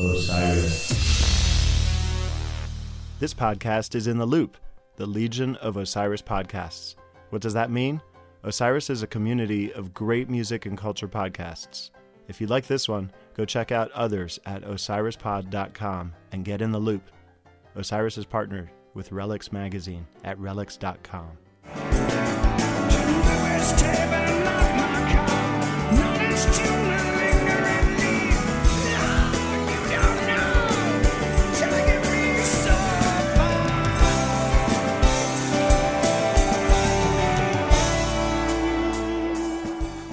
Osiris. This podcast is in the loop, the Legion of Osiris podcasts. What does that mean? Osiris is a community of great music and culture podcasts. If you like this one, go check out others at osirispod.com and get in the loop. Osiris is partnered with Relix Magazine at relix.com.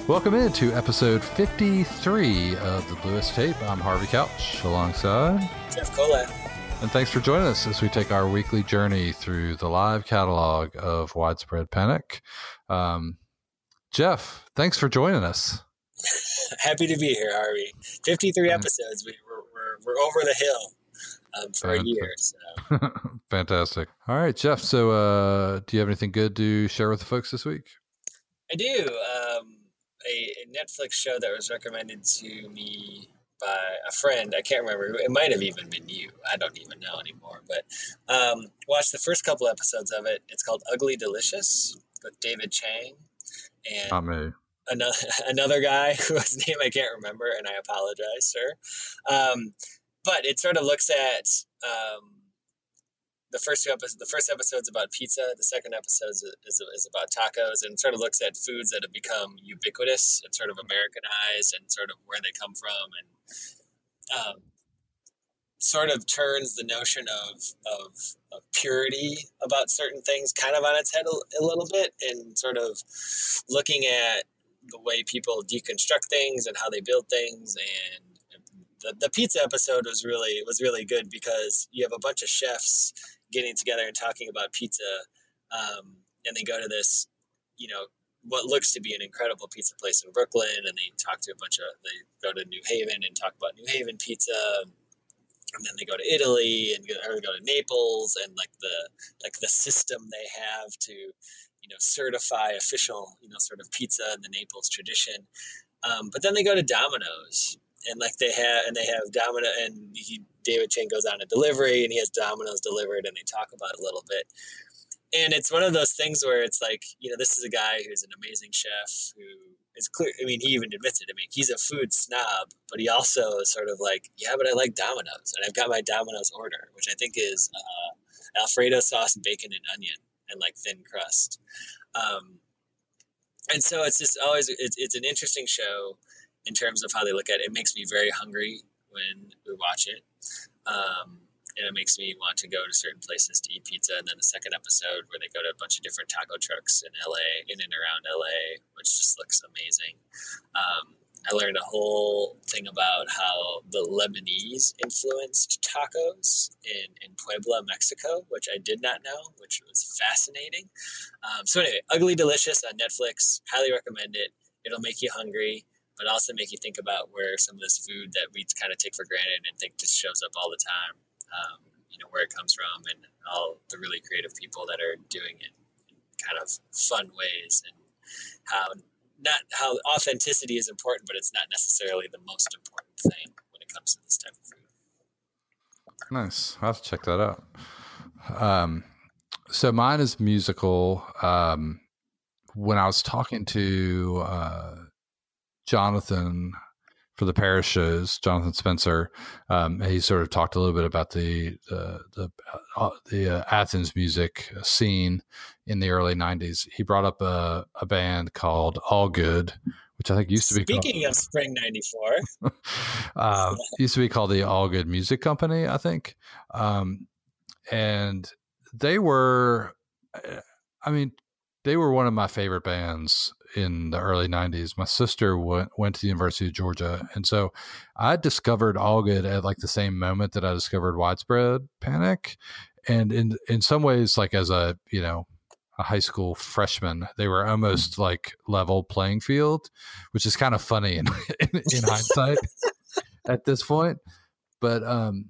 Welcome into episode 53 of the Bluest Tape. I'm Harvey Couch alongside Jeff Kolak. And thanks for joining us as we take our weekly journey through the live catalog of Widespread Panic. Um, Jeff, thanks for joining us. Happy to be here, Harvey. 53 episodes. We, are we're, we're over the hill um, for Fantastic. a year. So. Fantastic. All right, Jeff. So, uh, do you have anything good to share with the folks this week? I do. Um, a, a Netflix show that was recommended to me by a friend. I can't remember. It might have even been you. I don't even know anymore. But um, watched the first couple episodes of it. It's called Ugly Delicious with David Chang and Ame. another another guy whose name I can't remember, and I apologize, sir. Um, but it sort of looks at um, the first two episodes, the first episode's about pizza. The second episode is, is, about tacos and sort of looks at foods that have become ubiquitous and sort of Americanized and sort of where they come from and um, sort of turns the notion of, of, of, purity about certain things kind of on its head a, a little bit and sort of looking at the way people deconstruct things and how they build things and the, the pizza episode was really was really good because you have a bunch of chefs getting together and talking about pizza. Um, and they go to this, you know, what looks to be an incredible pizza place in Brooklyn, and they talk to a bunch of. They go to New Haven and talk about New Haven pizza, and then they go to Italy and go, or go to Naples, and like the like the system they have to, you know, certify official, you know, sort of pizza in the Naples tradition. Um, but then they go to Domino's, and like they have and they have Domino and he David Chang goes on a delivery and he has Domino's delivered and they talk about it a little bit. And it's one of those things where it's like, you know, this is a guy who's an amazing chef who is clear. I mean, he even admits it. I mean, he's a food snob, but he also is sort of like, yeah, but I like Domino's and I've got my Domino's order, which I think is uh, Alfredo sauce, bacon, and onion and like thin crust. Um, and so it's just always, it's, it's an interesting show in terms of how they look at it. It makes me very hungry when we watch it. Um, and it makes me want to go to certain places to eat pizza. And then the second episode where they go to a bunch of different taco trucks in LA, in and around LA, which just looks amazing. Um, I learned a whole thing about how the Lebanese influenced tacos in, in Puebla, Mexico, which I did not know, which was fascinating. Um, so, anyway, Ugly Delicious on Netflix. Highly recommend it. It'll make you hungry but also make you think about where some of this food that we kind of take for granted and think just shows up all the time, um, you know, where it comes from and all the really creative people that are doing it in kind of fun ways and how not how authenticity is important, but it's not necessarily the most important thing when it comes to this type of food. Nice. I'll have to check that out. Um, so mine is musical. Um, when I was talking to uh, Jonathan for the Paris shows, Jonathan Spencer, um, he sort of talked a little bit about the the the, uh, the uh, Athens music scene in the early '90s. He brought up a, a band called Allgood, which I think used to be speaking called, of Spring '94. uh, used to be called the Allgood Music Company, I think, um, and they were, uh, I mean, they were one of my favorite bands in the early 90s. My sister went, went to the University of Georgia. And so I discovered Allgood at like the same moment that I discovered Widespread Panic. And in, in some ways, like as a, you know, a high school freshman, they were almost like level playing field, which is kind of funny in, in, in hindsight at this point. But um,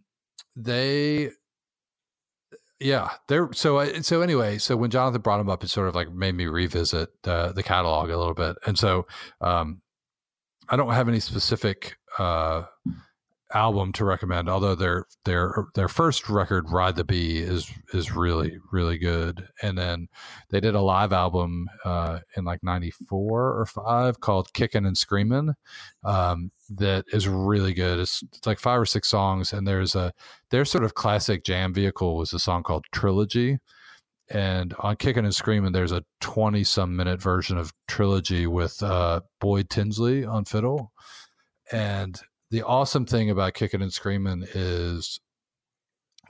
they yeah, there. So so anyway, so when Jonathan brought him up, it sort of like made me revisit uh, the catalog a little bit, and so um, I don't have any specific uh, album to recommend. Although their their their first record, "Ride the Bee," is is really really good. And then they did a live album uh, in like '94 or five called "Kicking and Screaming," um, that is really good. It's, it's like five or six songs, and there's a their sort of classic jam vehicle was a song called "Trilogy." And on Kicking and Screaming, there's a 20 some minute version of Trilogy with uh, Boyd Tinsley on fiddle. And the awesome thing about Kicking and Screaming is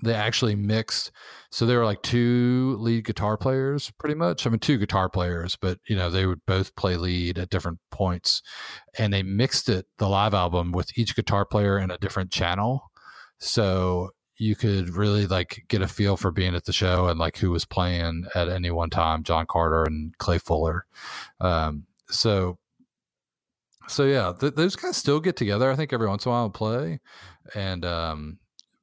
they actually mixed. So there were like two lead guitar players, pretty much. I mean, two guitar players, but you know they would both play lead at different points, and they mixed it the live album with each guitar player in a different channel. So you could really like get a feel for being at the show and like who was playing at any one time john carter and clay fuller um, so so yeah th- those guys still get together i think every once in a while play and um,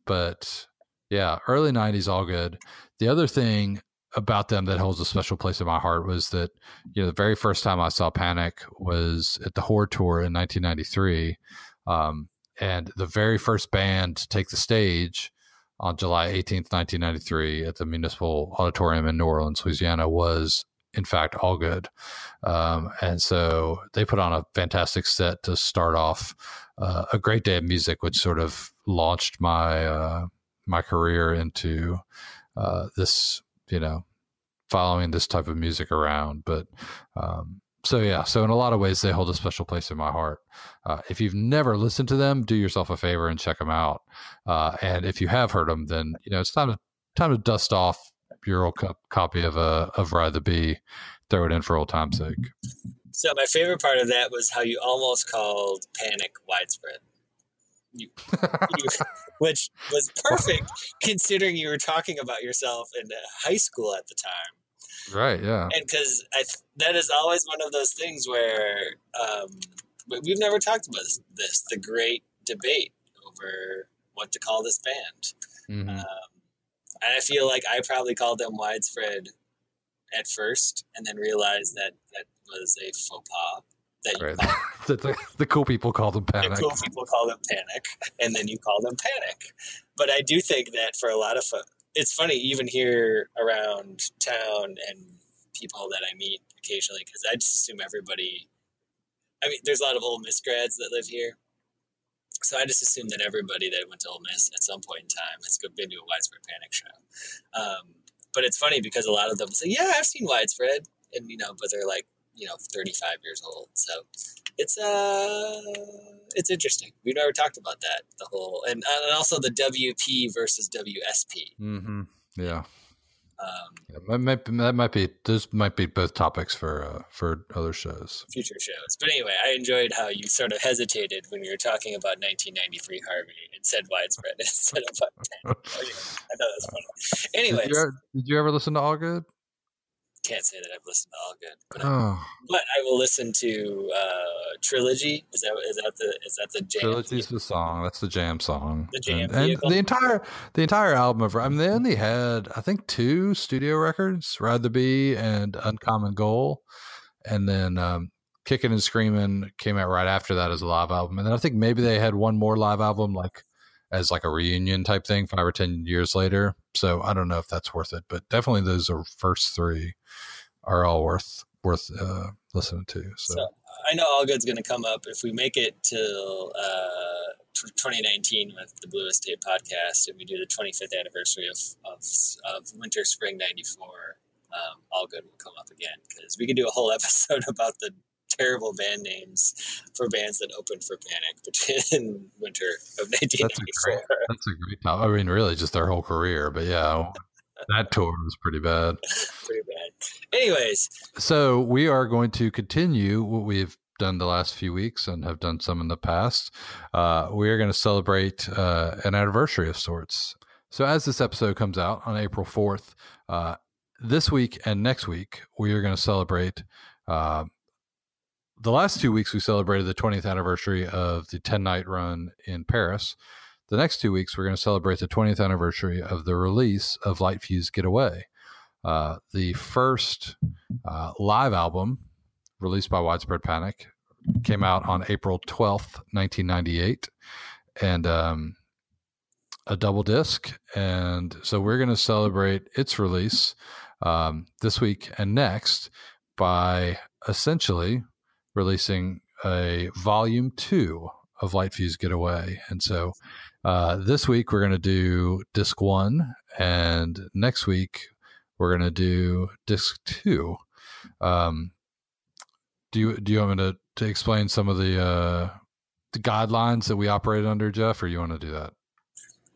but yeah early 90s Allgood. The other thing about them that holds a special place in my heart was that you know the very first time i saw panic was at the horde tour in 1993 um, and the very first band to take the stage on July 18th, 1993, at the Municipal Auditorium in New Orleans, Louisiana, was in fact Allgood. Um, and so they put on a fantastic set to start off uh, a great day of music, which sort of launched my uh, my career into uh, this, you know, following this type of music around. But um, so yeah, so in a lot of ways, they hold a special place in my heart. Uh, if you've never listened to them, do yourself a favor and check them out. Uh, and if you have heard them, then you know it's time to time to dust off your old co- copy of uh, of Ride the Bee, throw it in for old time's sake. So my favorite part of that was how you almost called Panic widespread. You, you, which was perfect considering you were talking about yourself in high school at the time Right. Yeah. And because that is always one of those things where um, we've never talked about this, this, the great debate over what to call this band. Mm-hmm. Um, and I feel like I probably called them widespread at first and then realized that that was a faux pas. That right. the, the, the, cool people call them panic. The cool people call them panic, and then you call them panic. But I do think that for a lot of it's funny even here around town and people that I meet occasionally because I just assume everybody. I mean, there's a lot of Ole Miss grads that live here, so I just assume that everybody that went to Ole Miss at some point in time has been to a Widespread Panic show. Um, but it's funny because a lot of them say, "Yeah, I've seen Widespread," and you know, but they're like you know 35 years old, so it's uh it's interesting. We've never talked about that. The whole and, and also the WP versus WSP. Mm-hmm. Yeah. Um, that might that might be those might be both topics for uh, for other shows, future shows. But anyway, I enjoyed how you sort of hesitated when you were talking about 1993 Harvey and said widespread instead of. I thought that was funny. Anyway, did, did you ever listen to Allgood? Can't say that I've listened to Allgood, but, oh. I, but I will listen to uh, Trilogy. Is that is that the is that the jam? Trilogy's the song. That's the jam song. The jam and, and the entire the entire album of I mean then they only had I think two studio records, Ride the Bee and Uncommon Goal, and then um, Kicking and Screaming came out right after that as a live album, and then I think maybe they had one more live album like as like a reunion type thing five or ten years later. So I don't know if that's worth it, but definitely those are first three are all worth worth uh, listening to. So. so. I know Allgood's going to come up if we make it till uh, 2019 with the Bluest Tape podcast, and we do the 25th anniversary of of, of Winter Spring '94. Um, Allgood will come up again because we can do a whole episode about the terrible band names for bands that opened for Panic between winter of 1994. That's a great, that's a great top. I mean, really, just their whole career. But yeah, that tour was pretty bad. pretty bad. Anyways, so we are going to continue what we've done the last few weeks and have done some in the past. Uh, we are going to celebrate uh, an anniversary of sorts. So, as this episode comes out on April 4th, uh, this week and next week, we are going to celebrate uh, the last two weeks we celebrated the 20th anniversary of the 10 night run in Paris. The next two weeks we're going to celebrate the 20th anniversary of the release of Light Fuse Getaway, Uh, the first uh, live album released by Widespread Panic came out on April 12th, 1998. and um, a double disc. And so we're going to celebrate its release um, this week and next by essentially releasing a volume two of Light Fuse Getaway. And so uh, this week we're going to do disc one, and next week we're going to do disc two. Um, do you do you want me to, to explain some of the uh, the guidelines that we operate under, Jeff, or you want to do that?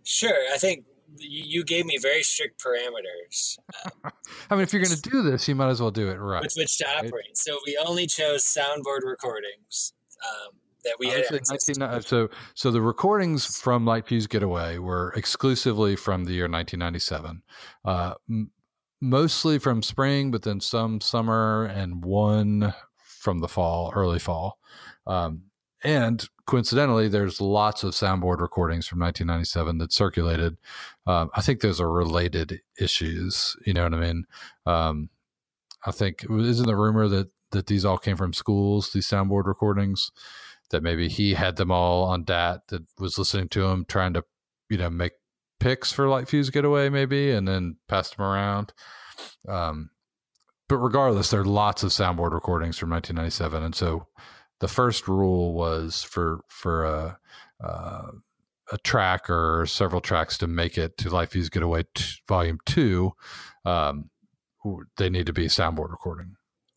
Sure. I think you gave me very strict parameters. Um, I mean, if you're going to do this, you might as well do it right. With which to right? operate. So we only chose soundboard recordings um, that we had. 19, so, so the recordings from Light Fuse Getaway were exclusively from the year 1997. Uh, m- mostly from spring, but then some summer and one from the fall, early fall. Um, and coincidentally, there's lots of soundboard recordings from 1997 that circulated. Um, I think those are related issues. You know what I mean? Um, I think isn't the rumor that that these all came from schools? These soundboard recordings that maybe he had them all on DAT that was listening to him trying to you know make picks for Light Fuse Getaway maybe, and then passed them around. Um, but regardless, there are lots of soundboard recordings from 1997, and so the first rule was for for a uh, a track or several tracks to make it to Light Fuse Getaway t- Volume Two. Um, they need to be soundboard recording.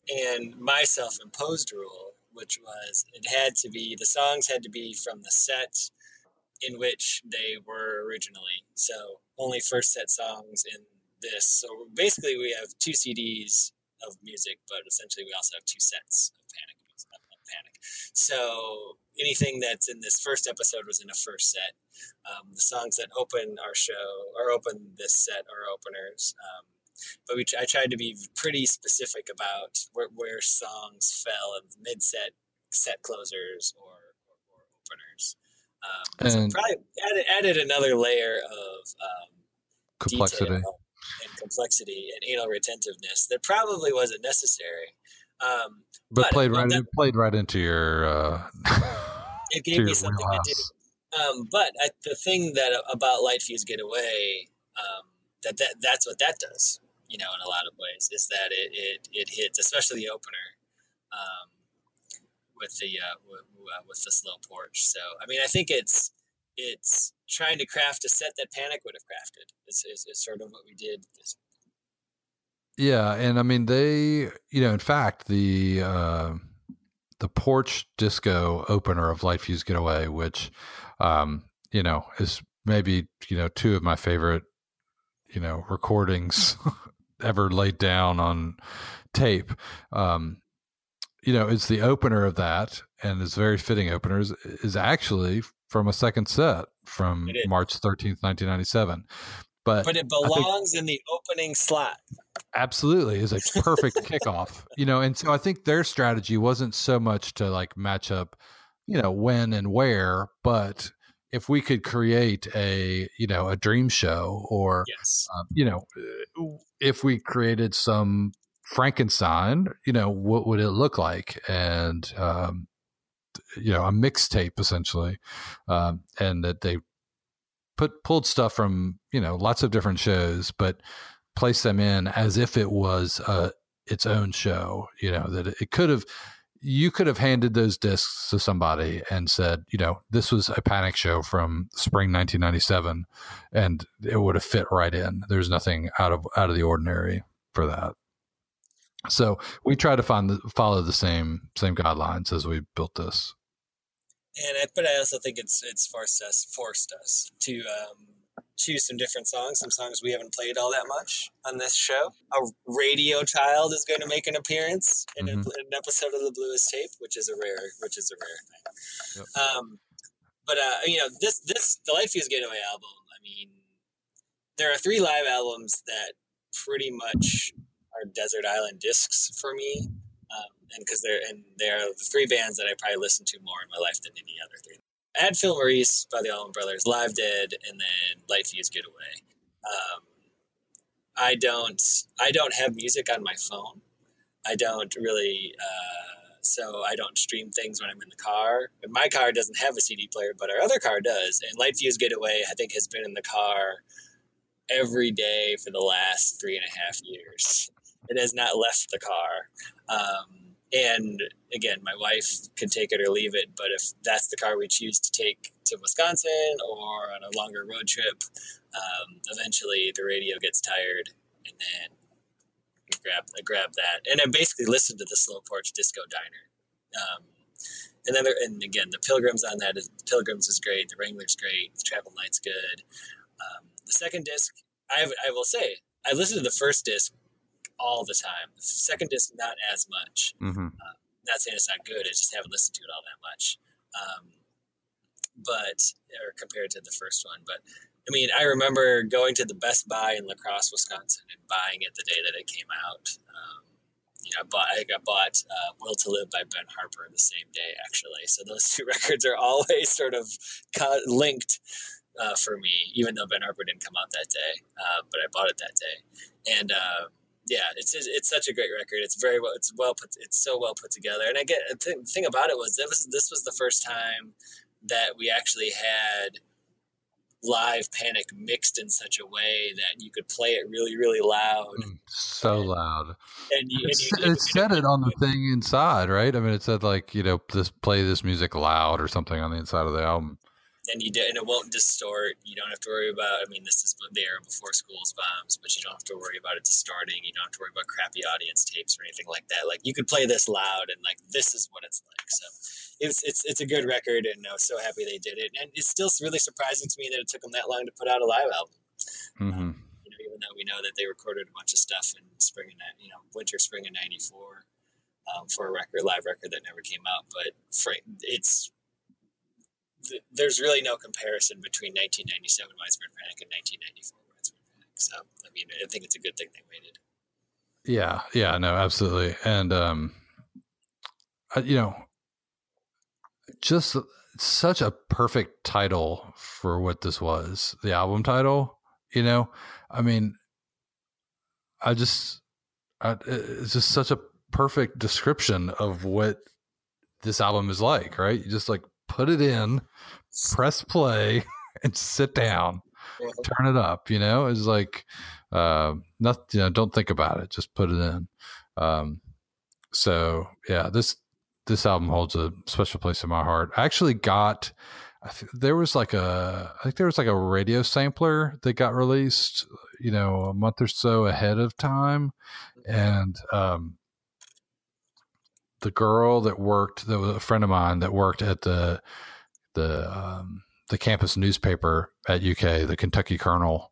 And my self-imposed rule, which was it had to be the songs had to be from the set in which they were originally. So only first set songs in this. So basically, we have two CDs of music, but essentially we also have two sets of Panic. So anything that's in this first episode was in a first set. Um, the songs that open our show or open this set are openers. Um, but we, I tried to be pretty specific about where, where songs fell in mid set, set closers, or, or, or openers. Um, so probably added, added another layer of um, complexity and complexity and anal retentiveness that probably wasn't necessary. Um, but, but, played right that, played right into your. Uh, it gave me something to do. Um, but I, the thing that about Light Fuse Getaway, um, that, that that's what that does. You know, in a lot of ways, is that it it, it hits, especially the opener, um, with the uh, with, uh, with the slow porch. So I mean, I think it's it's trying to craft a set that Panic would have crafted. Is, is, is sort of what we did. Yeah, and I mean they, you know, in fact, the uh, the porch disco opener of Light Fuse Getaway, which, um, you know, is maybe you know two of my favorite, you know, recordings ever laid down on tape. Um, you know, it's the opener of that, and it's very fitting openers is actually from a second set from March 13th, 1997. But, but it belongs in the opening slot. Absolutely, is a perfect kickoff. You know, and so I think their strategy wasn't so much to like match up, you know, when and where, but if we could create a you know a dream show or yes. um, you know if we created some frankenstein you know what would it look like and um, you know a mixtape essentially, um, and that they put pulled stuff from you know lots of different shows, but placed them in as if it was uh, its own show. You know that it could have you could have handed those discs to somebody and said, you know, this was a panic show from spring 1997 and it would have fit right in. There's nothing out of out of the ordinary for that. So we try to find the, follow the same same guidelines as we built this. And I, but I also think it's it's forced us forced us to um, choose some different songs, some songs we haven't played all that much on this show. A radio child is going to make an appearance in, mm-hmm. a, in an episode of the Bluest Tape, which is a rare which is a rare thing. Yep. Um, but uh, you know this this the Light Fuse Getaway album. I mean, there are three live albums that pretty much are desert island discs for me, um, and because they're and they're the three bands that I probably listen to more in my life than any other three. At Fillmore East by the Allman Brothers, Live Dead, and then Light Fuse Getaway. Um, I don't I don't have music on my phone. I don't really uh, so I don't stream things when I'm in the car. My car doesn't have a CD player, but our other car does. And Light Fuse Getaway, I think, has been in the car every day for the last three and a half years. It has not left the car. Um, and again, my wife can take it or leave it, but if that's the car we choose to take to Wisconsin or on a longer road trip, um, eventually the radio gets tired, and then I grab I grab that, and I basically listen to the Slow Porch Disco Diner. Um, and then, there, and again, the Pilgrims on that is Pilgrims is great. The Wrangler's great. The Travel Night's good. Um, the second disc, I, I will say, I listened to the first disc all the time. The second disc, not as much. Mm-hmm. Uh, not saying it's not good. I just haven't listened to it all that much. Um, but or compared to the first one, but I mean, I remember going to the Best Buy in La Crosse, Wisconsin, and buying it the day that it came out. Um, you know, I bought I got bought uh, "Will to Live" by Ben Harper the same day, actually. So those two records are always sort of linked uh, for me, even though Ben Harper didn't come out that day. Uh, but I bought it that day, and uh, yeah, it's it's such a great record. It's very well. It's well put. It's so well put together. And I get the thing, the thing about it was this was this was the first time that we actually had live panic mixed in such a way that you could play it really really loud mm, so and, loud and you, and you, it said it on the thing inside right i mean it said like you know this play this music loud or something on the inside of the album and you do, and it won't distort. You don't have to worry about. I mean, this is the era before schools bombs, but you don't have to worry about it distorting. You don't have to worry about crappy audience tapes or anything like that. Like you could play this loud, and like this is what it's like. So it's it's it's a good record, and I was so happy they did it. And it's still really surprising to me that it took them that long to put out a live album. mm-hmm. Um, you know, even though we know that they recorded a bunch of stuff in spring and you know winter spring of '94 um, for a record live record that never came out, but for, it's there's really no comparison between 1997 Widespread Panic and 1994 Widespread Panic. So, I mean, I think it's a good thing they waited. Yeah, yeah, no, absolutely. And, um, you know, just such a perfect title for what this was the album title, you know, I mean, I just, I, it's just such a perfect description of what this album is like, right? Just like put it in, press play, and sit down, turn it up. You know, it's like uh, nothing. You know, don't think about it. Just put it in. Um, so yeah, this this album holds a special place in my heart. I actually got. I th- there was like a, I think there was like a radio sampler that got released, you know, a month or so ahead of time, and um, the girl that worked that was a friend of mine that worked at the the um, the campus newspaper at UK, the Kentucky Kernel,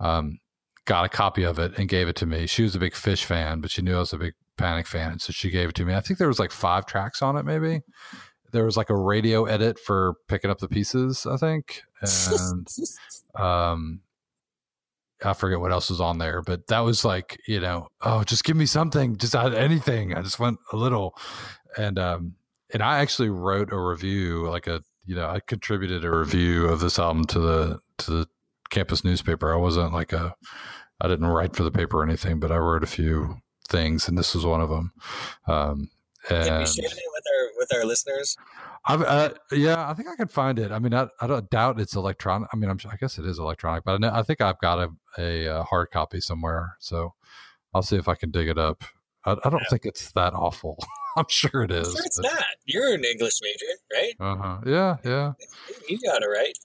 um, got a copy of it and gave it to me. She was a big Phish fan, but she knew I was a big Panic fan, so she gave it to me. I think there was like five tracks on it, maybe. There was like a radio edit for picking up the pieces, I think, and um, I forget what else was on there, but that was like, you know, oh, just give me something, just anything. I just went a little, and um, and I actually wrote a review, like a, you know, I contributed a review of this album to the to the campus newspaper. I wasn't like a, I didn't write for the paper or anything, but I wrote a few things, and this was one of them. Um, and Can we share it with our with our listeners? I've, uh, yeah, I think I can find it. I mean, I, I don't doubt it's electronic. I mean, I'm, I guess it is electronic, but I, know, I think I've got a, a, a, hard copy somewhere. So I'll see if I can dig it up. I, I don't yeah. think it's that awful. I'm sure it is. I'm sure it's but... not. You're an English major, right? Uh huh. Yeah, yeah. You got it right.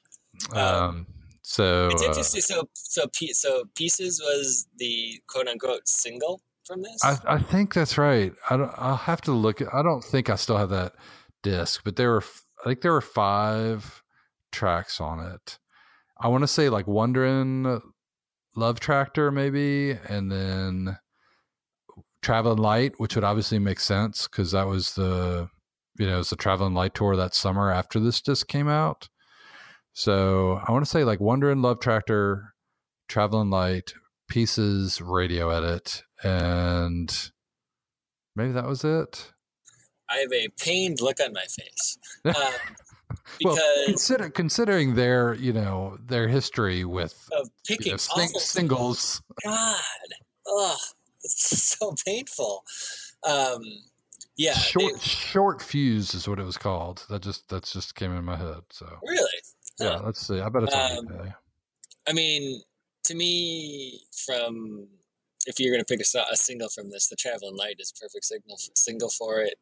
Um, um so it's interesting. Uh, so, so, so pieces was the quote unquote single from this. I, I think that's right. I don't. I'll have to look. I don't think I still have that disc, but there were I think there were five tracks on it. I want to say like Wondering Love Tractor maybe, and then Traveling Light, which would obviously make sense because that was the you know it's the Traveling Light tour that summer after this disc came out. So I want to say like Wondering Love Tractor, Traveling Light, Pieces, Radio Edit, and maybe that was it. I have a pained look on my face. Um, well, consider, considering their you know their history with of picking you know, sing, singles. God, oh, it's so painful. Um, Yeah, short they- short fuse is what it was called. That just that's just came in my head. So really. yeah, Huh. let's see. I bet it's on Um. I mean, to me, from if you're going to pick a, a single from this, the Traveling Light is a perfect signal single for it.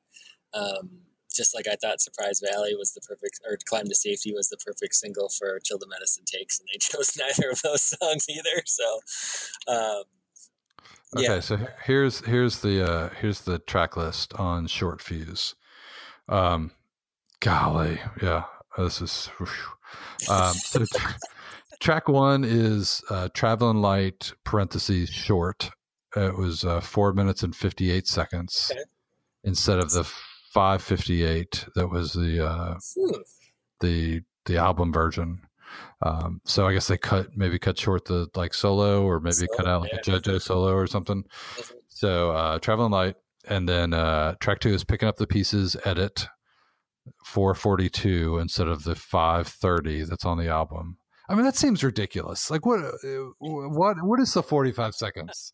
Um, just like I thought, Surprise Valley was the perfect, or Climb to Safety was the perfect single for Till the Medicine Takes, and they chose neither of those songs either. So, um, Okay, yeah, so here's here's the uh here's the track list on short fuse. Um golly, yeah. This is um so tr- track 1 is uh Traveling Light parentheses short. It was uh 4 minutes and 58 seconds Okay. instead of the 558 that was the uh the the album version. Um, so I guess they cut maybe cut short the like solo or maybe cut out like a yeah. JoJo solo or something. mhm. So uh, Traveling Light, and then uh, track two is picking up the pieces. Edit four forty two instead of the five thirty that's on the album. I mean that seems ridiculous. Like what uh, what what is the forty five seconds?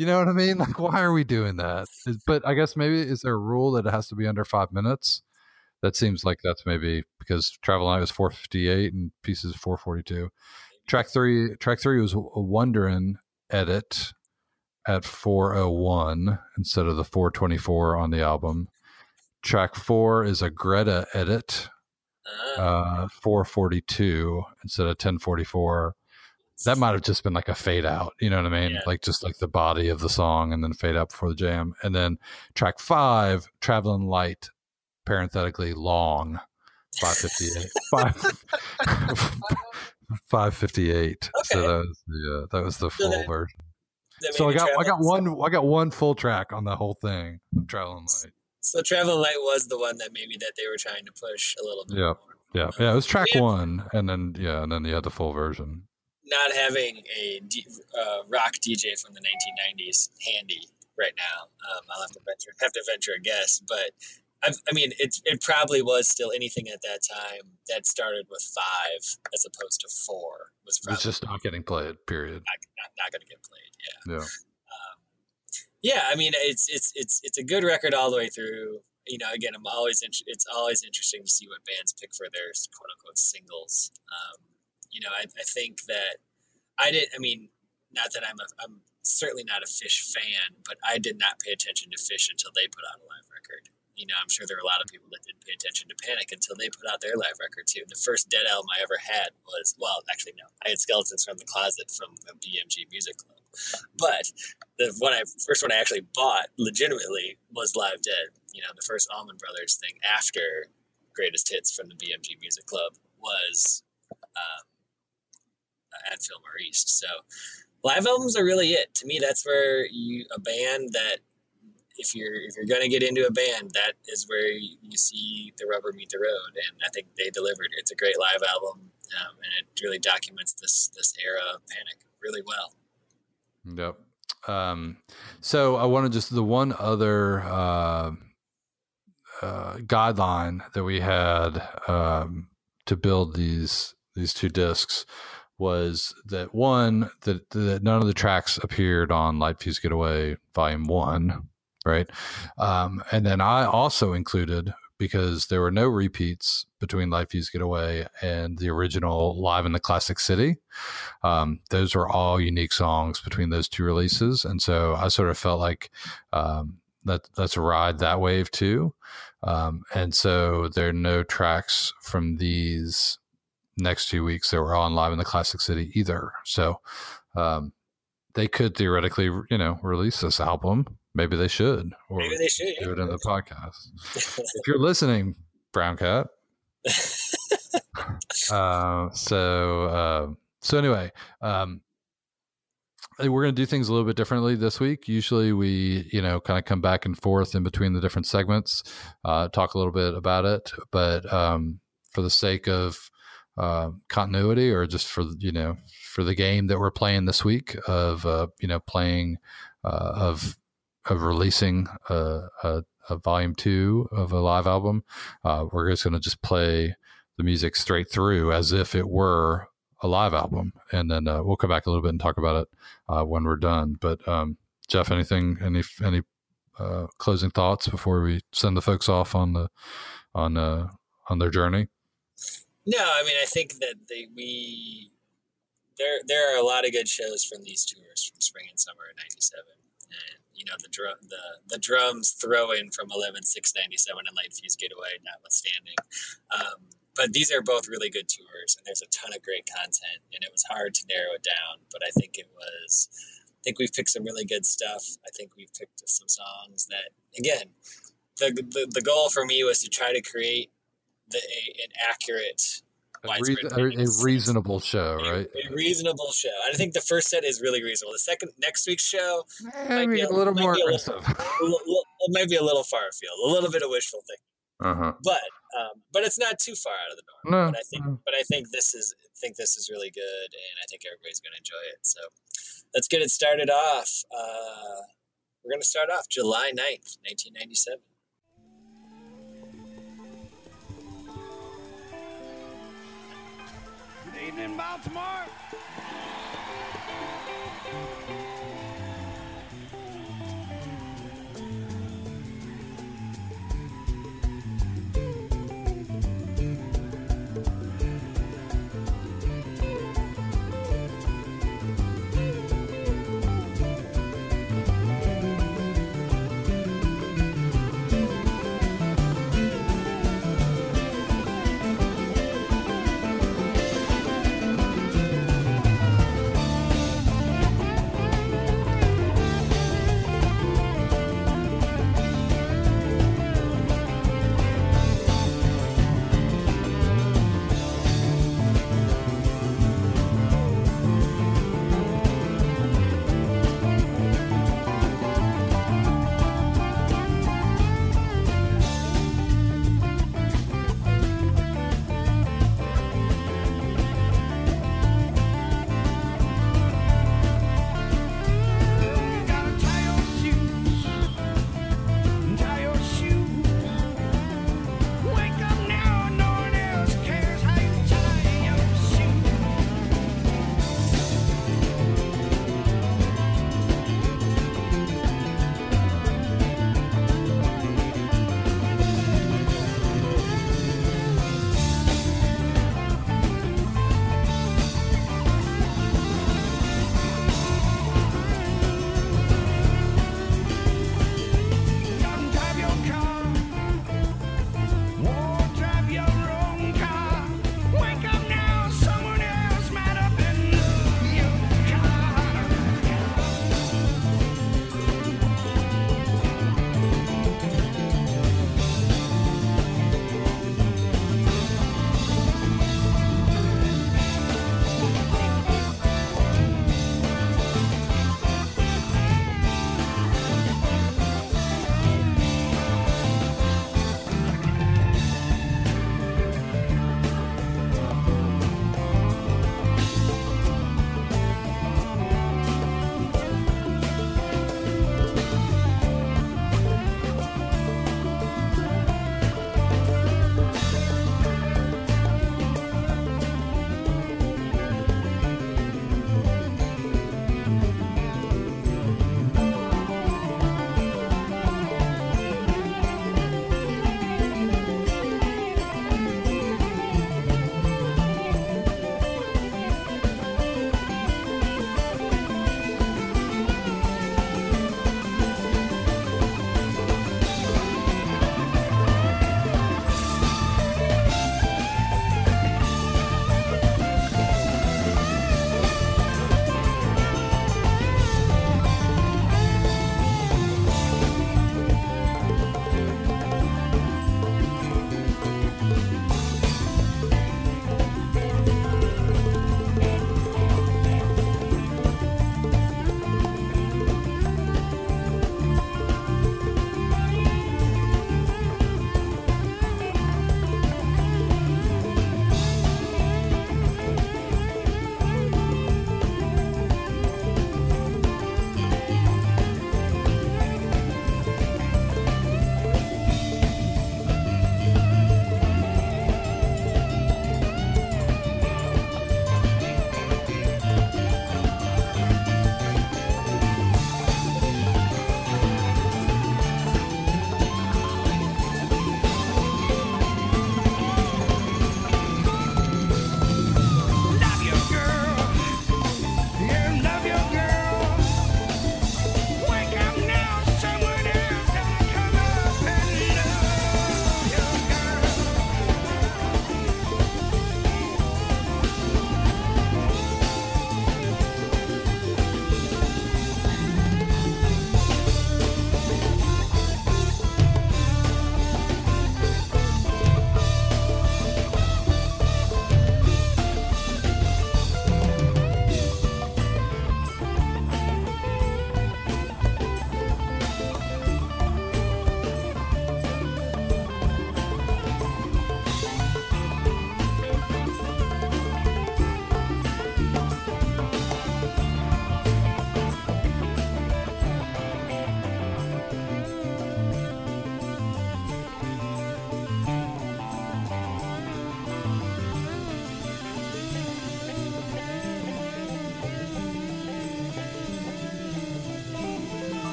You know what I mean? Like why are we doing that? But I guess maybe is there a rule that it has to be under five minutes? That seems like that's maybe because Travel Light was 458 and Pieces 442. Track three, track three was a Wondering edit at 401 instead of the 424 on the album. Track four is a Greta edit, Ah, uh, 442 instead of 1044. That might have just been like a fade out, you know what I mean? Yeah. Like just like the body of the song and then fade out before the jam. And then track five, Traveling Light, parenthetically long, 558. Five, 558. So that was the uh, that was the So full that- version. that So I got I got one I got one full track on the whole thing of Traveling Light. So Traveling Light was the one that maybe that they were trying to push a little bit Yeah. more. Yeah, yeah, it was track Yeah. one, and then yeah, and then you had the full version. Not having a D, uh, rock DJ from the 1990s handy right now. Um, I'll have to venture have to venture a guess, but I, I mean, it it probably was still anything at that time that started with five as opposed to four was probably It's just not getting played. Period. not, not, not going to get played. Yeah. Yeah. Um, yeah, I mean, it's it's it's it's a good record all the way through. You know, again, I'm always int- it's always interesting to see what bands pick for their quote unquote singles. Um, you know, I, I think that I didn't. I mean, not that I'm a, I'm certainly not a Phish fan, but I did not pay attention to Phish until they put out a live record. You know, I'm sure there are a lot of people that didn't pay attention to Panic until they put out their live record too. The first Dead album I ever had was well, actually no, I had Skeletons from the Closet from the BMG Music Club, but the one I first one I actually bought legitimately was Live Dead. You know, the first Allman Brothers thing after Greatest Hits from the BMG Music Club was um, at Fillmore East. So live albums are really it. To me, that's where you a band that if you're if you're gonna get into a band, that is where you, you see the rubber meet the road. And I think they delivered. It's a great live album, um, and it really documents this this era of Panic really well. Yep. Um, so I want to just the one other uh, uh, guideline that we had um, to build these these two discs was that one that, that none of the tracks appeared on Light Fuse Getaway Volume One, right? Um, and then I also included because there were no repeats between Light Fuse Getaway and the original Live in the Classic City. Um, those were all unique songs between those two releases, and so I sort of felt like um, let let's ride that wave too. Um, and so there are no tracks from these next two weeks that were on live in the Classic City either. So um, they could theoretically, you know, release this album. Maybe they should, or Maybe they should. do it in the podcast. if you're listening, Brown Cat. uh, so uh, so anyway, um, we're going to do things a little bit differently this week. Usually, we you know kind of come back and forth in between the different segments, uh, talk a little bit about it. But um, for the sake of uh, continuity, or just for you know for the game that we're playing this week of uh, you know playing uh, of of releasing a, a, a volume two of a live album, uh, we're just going to just play the music straight through as if it were a live album, and then uh, we'll come back a little bit and talk about it uh, when we're done. But um, Jeff, anything, any any uh, closing thoughts before we send the folks off on the on uh, on their journey? No, I mean I think that they, we there there are a lot of good shows from these tours from spring and summer of '97, and you know the drum the the drums throw in from 11 6 97 and light fuse getaway notwithstanding. Um, but these are both really good tours, and there's a ton of great content, and it was hard to narrow it down, but I think it was. I think we've picked some really good stuff. I think we've picked some songs that, again, the, the, the goal for me was to try to create the, a, an accurate a, a, reasonable show, right? A, a, reasonable show. I think the first set is really reasonable. The second, next week's show might be a, little more aggressive. it might be a little far afield, a little bit of wishful thinking. Uh-huh. But um, but it's not too far out of the norm. No, but I think no. but I think this is think this is really good, and I think everybody's going to enjoy it. So let's get it started off. Uh, we're going to start off July 9th, 1997. Good evening, Baltimore.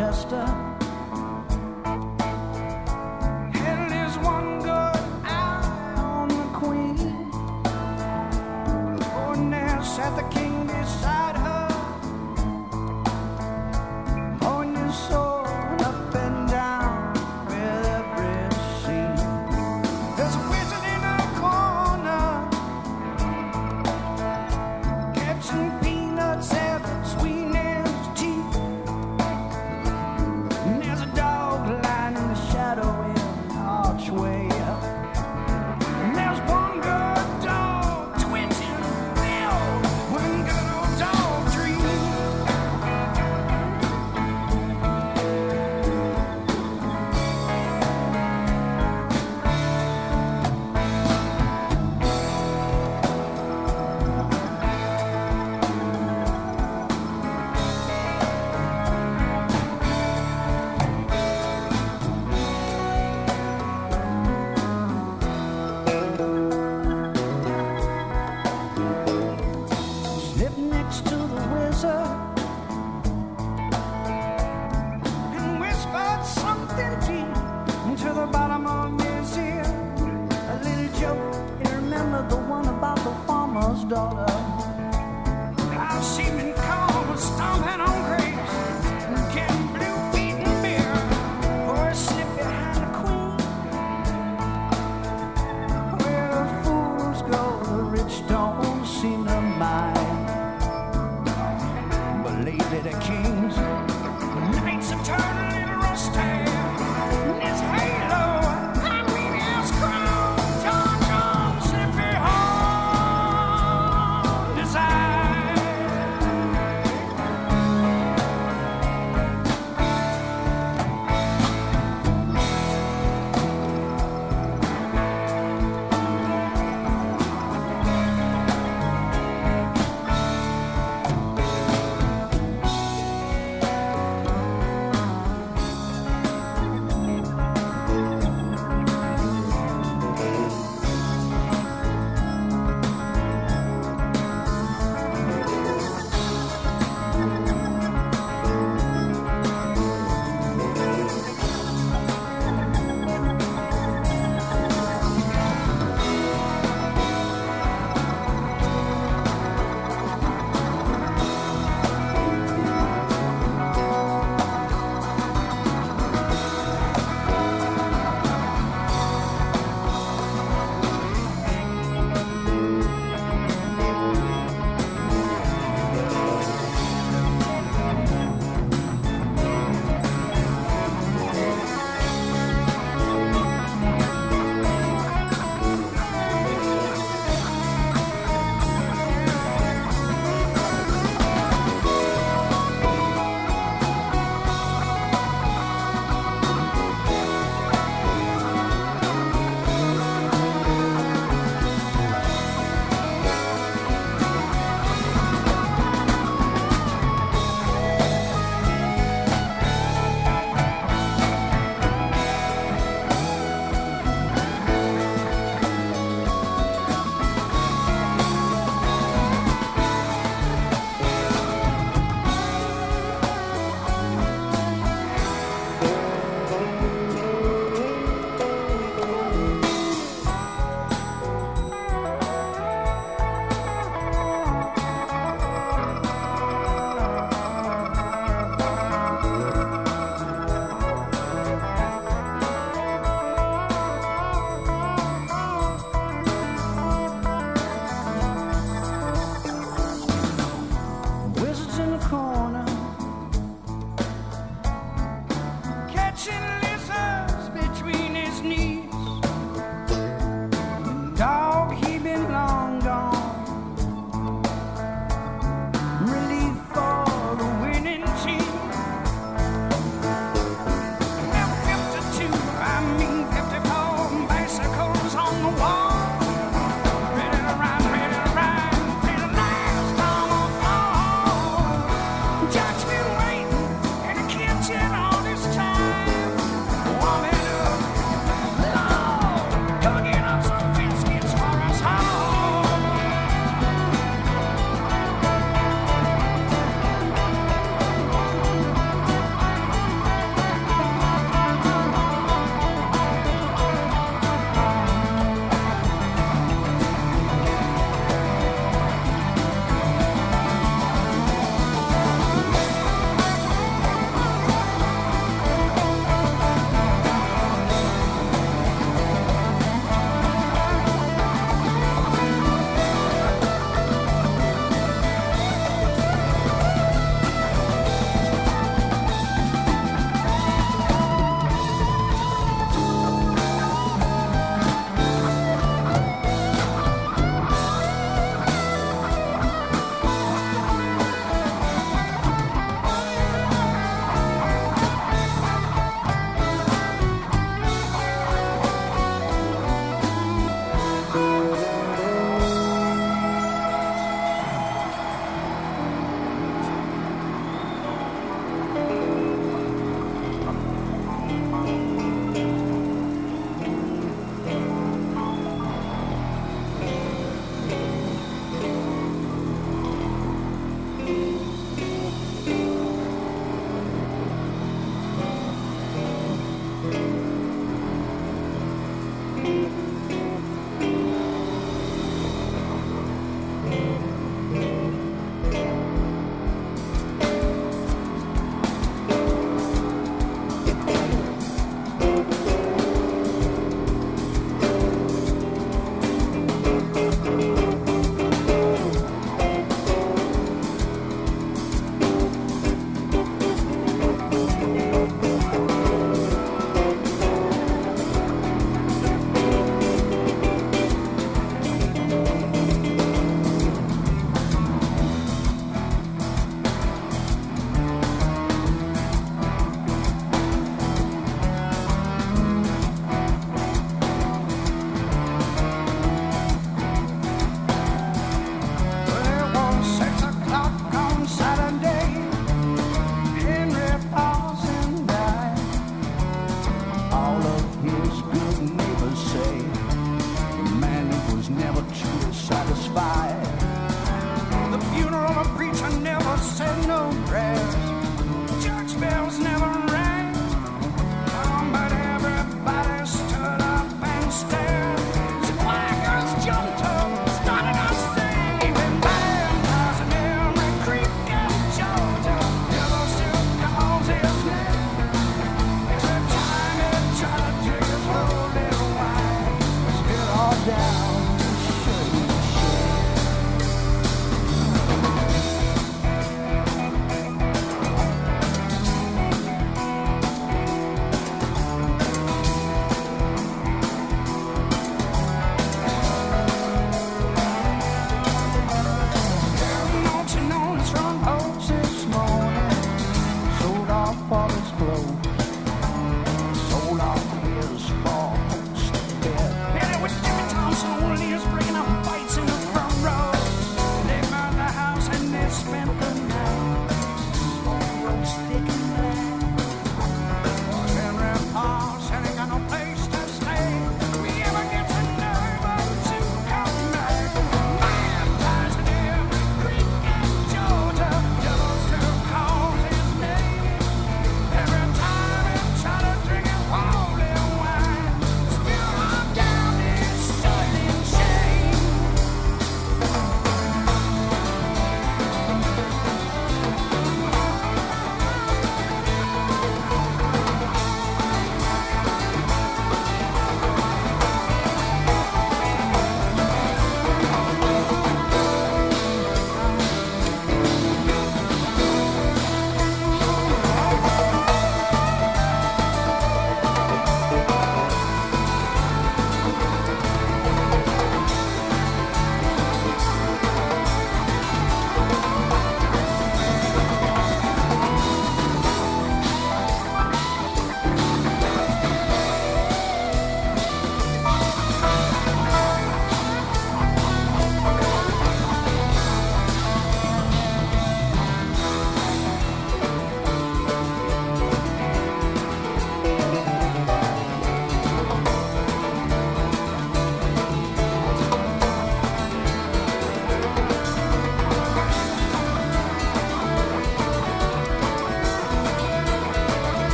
Really a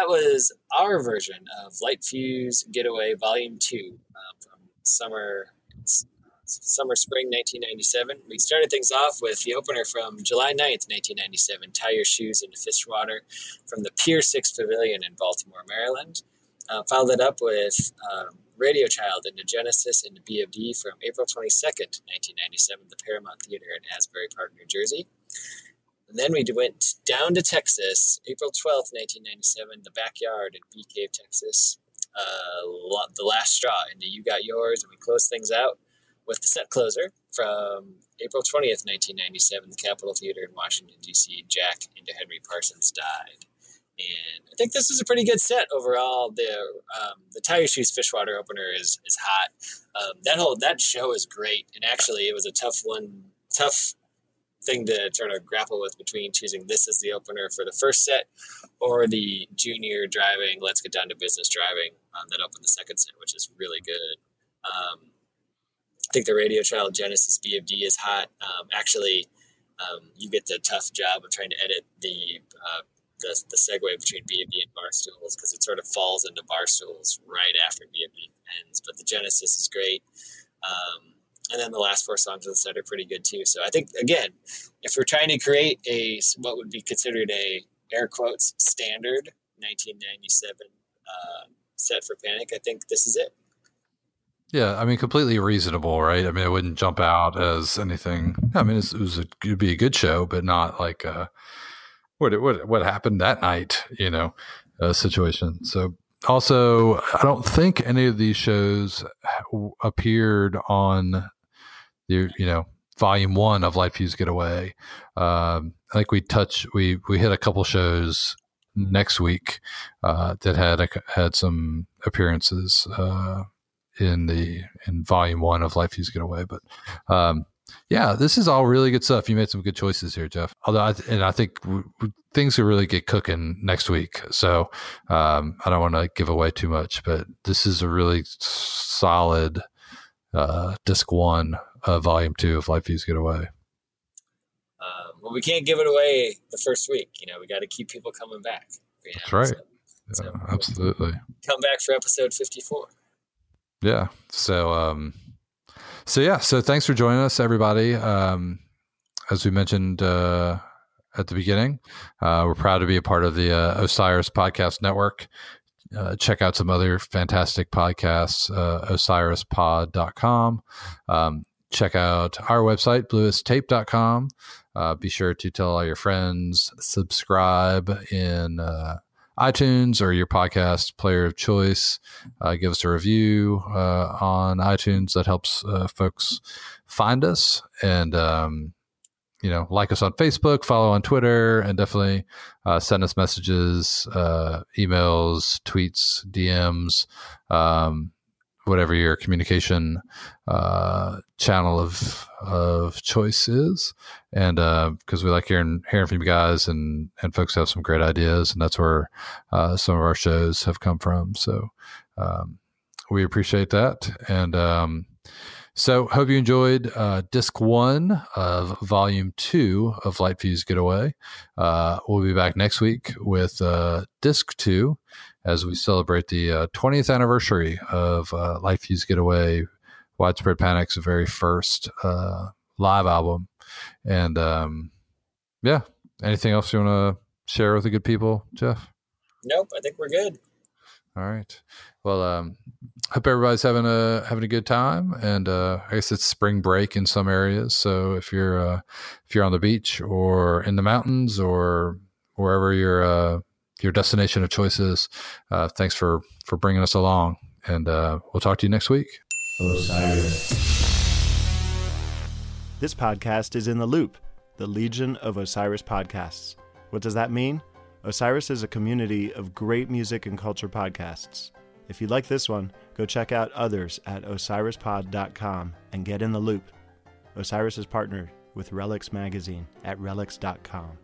that was our version of Light Fuse Getaway Volume Two um, from summer summer spring 1997. We started things off with the opener from July 9th, 1997, "Tie Your Shoes into Fishwater" from the Pier Six Pavilion in Baltimore, Maryland. Uh, followed it up with um, Radio Child into Genesis into BFD from April 22nd, 1997, the Paramount Theater in Asbury Park, New Jersey. And then we went down to Texas, April 12th, 1997, the backyard in Bee Cave, Texas. Uh, the last straw into You Got Yours. And we closed things out with the set closer from April 20th, 1997, the Capitol Theater in Washington, D.C. Jack into Henry Parsons died. And I think this is a pretty good set overall. The um, the Tie Your Shoes Fishwater opener is is hot. Um, that whole that show is great, and actually it was a tough one, tough thing to sort of grapple with between choosing this as the opener for the first set or the junior driving let's get down to business driving um, that opened the second set which is really good um, i think the radio child genesis bfd is hot um, actually um, you get the tough job of trying to edit the uh, the, the segue between BFD and Barstools because it sort of falls into Barstools right after BFD ends. But the Genesis is great. Um, and then the last four songs of the set are pretty good too. So I think again, if we're trying to create a what would be considered a air quotes standard 1997 uh, set for Panic, I think this is it. Yeah, I mean, completely reasonable, right? I mean, it wouldn't jump out as anything. I mean, it was a, it'd be a good show, but not like uh, what what what happened that night, you know, uh, situation. So, also, I don't think any of these shows appeared on you you know volume one of Light Fuse Getaway. Um, I think we touch we we hit a couple shows next week uh, that had a, had some appearances uh, in the in volume one of Light Fuse Getaway. But um, yeah, this is all really good stuff. You made some good choices here, Jeff. Although, I, and I think w- things will really get cooking next week. So um, I don't want to give away too much, but this is a really solid uh, disc one of volume two of Light Fuse Getaway. Um, well, we can't give it away the first week. You know, we got to keep people coming back. you That's right. so- so Yeah, absolutely. Come back for episode 54. Yeah. So, um, so yeah. So thanks for joining us, everybody. Um, as we mentioned uh, at the beginning, uh, we're proud to be a part of the uh, Osiris Podcast Network. Uh, check out some other fantastic podcasts, uh, osirispod.com. Um, check out our website, bluestape.com. Uh, be sure to tell all your friends, subscribe in uh, iTunes or your podcast player of choice uh, give us a review uh, on iTunes. That helps uh, folks find us, and um, you know, like us on Facebook, follow on Twitter, and definitely uh, send us messages, emails, tweets, DMs, um, whatever your communication uh, channel of of choice is. And because we like hearing hearing from you guys, and and folks have some great ideas, and that's where uh, some of our shows have come from. So um, we appreciate that. And um, so, hope you enjoyed uh, disc one of volume two of Light Fuse Getaway. Uh, we'll be back next week with uh, disc two as we celebrate the uh, 20th anniversary of uh, Light Fuse Getaway, Widespread Panic's very first uh, live album. And um, yeah, anything else you want to share with the good people, Jeff? Nope, I think we're good. All right. Well, um, hope everybody's having a having a good time, and uh, I guess it's spring break in some areas. So if you're uh, if you're on the beach or in the mountains or wherever your uh, your destination of choices. uh, thanks for for bringing us along, and uh, we'll talk to you next week. Osiris. This podcast is in the loop, the Legion of Osiris podcasts. What does that mean? Osiris is a community of great music and culture podcasts. If you like this one, go check out others at osirispod.com and get in the loop. Osiris is partnered with Relix Magazine at relix.com.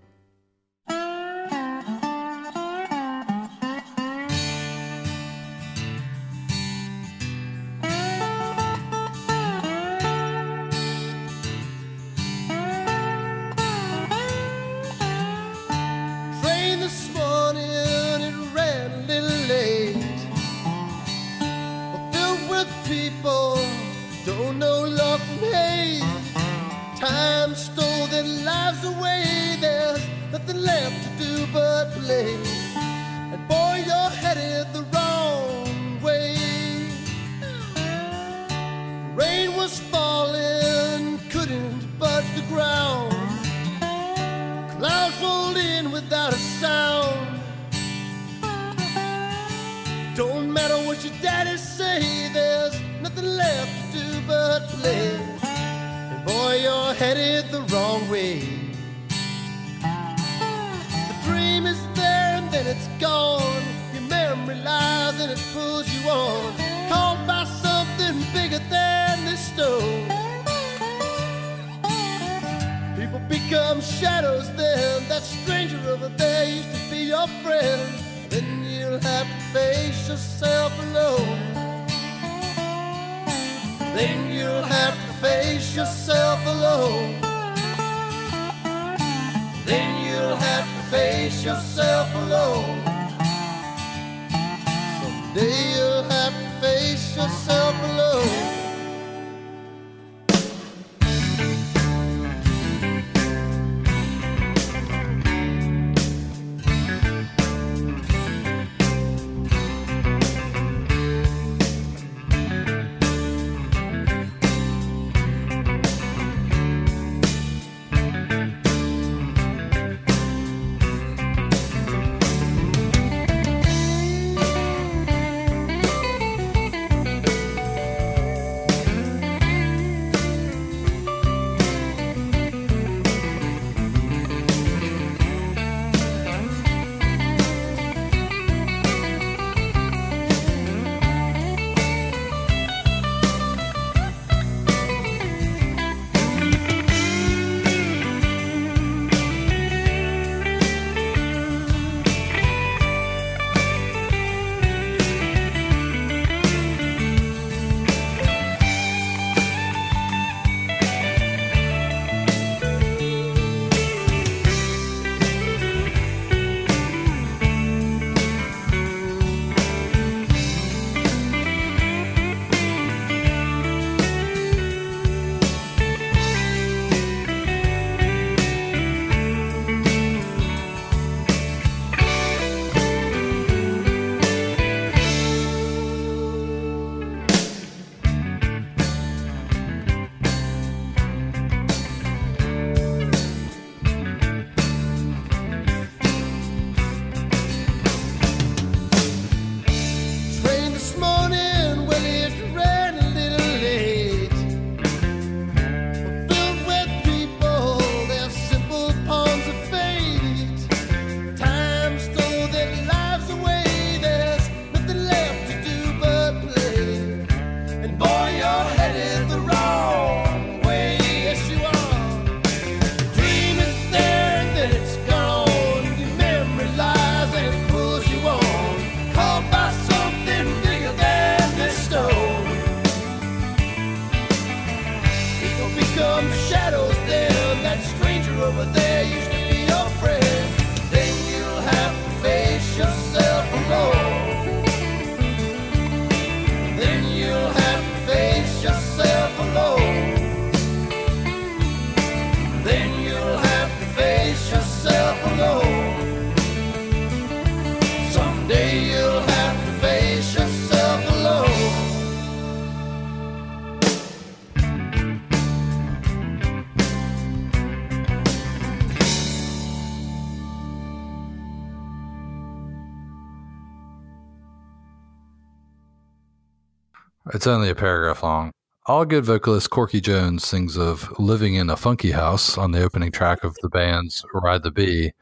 It's only a paragraph long. Allgood vocalist Corky Jones sings of living in a funky house on the opening track of the band's Ride the Bee,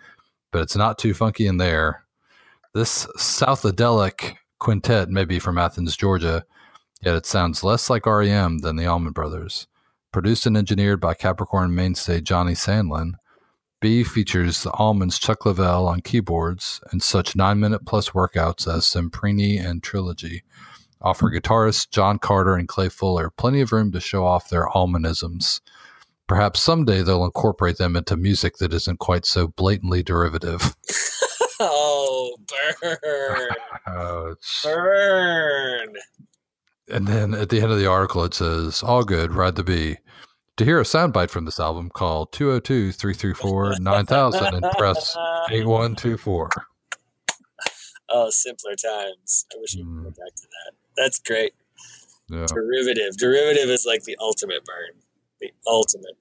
but it's not too funky in there. This Southadelic quintet may be from Athens, Georgia, yet it sounds less like REM than the Allman Brothers. Produced and engineered by Capricorn mainstay Johnny Sandlin, B features the Allman's Chuck Leavell on keyboards and such nine minute plus workouts as Semprini and Trilogy offer guitarists John Carter and Clay Fuller plenty of room to show off their Allmanisms. Perhaps someday they'll incorporate them into music that isn't quite so blatantly derivative. Oh, burn. Oh, burn. and then at the end of the article, it says, Allgood, ride the bee. To hear a soundbite from this album, call 202 334 9000 and press 8124. Oh, simpler times. I wish we could go Mm. back to that. That's great. Yeah. Derivative. Derivative is like the ultimate burn. The ultimate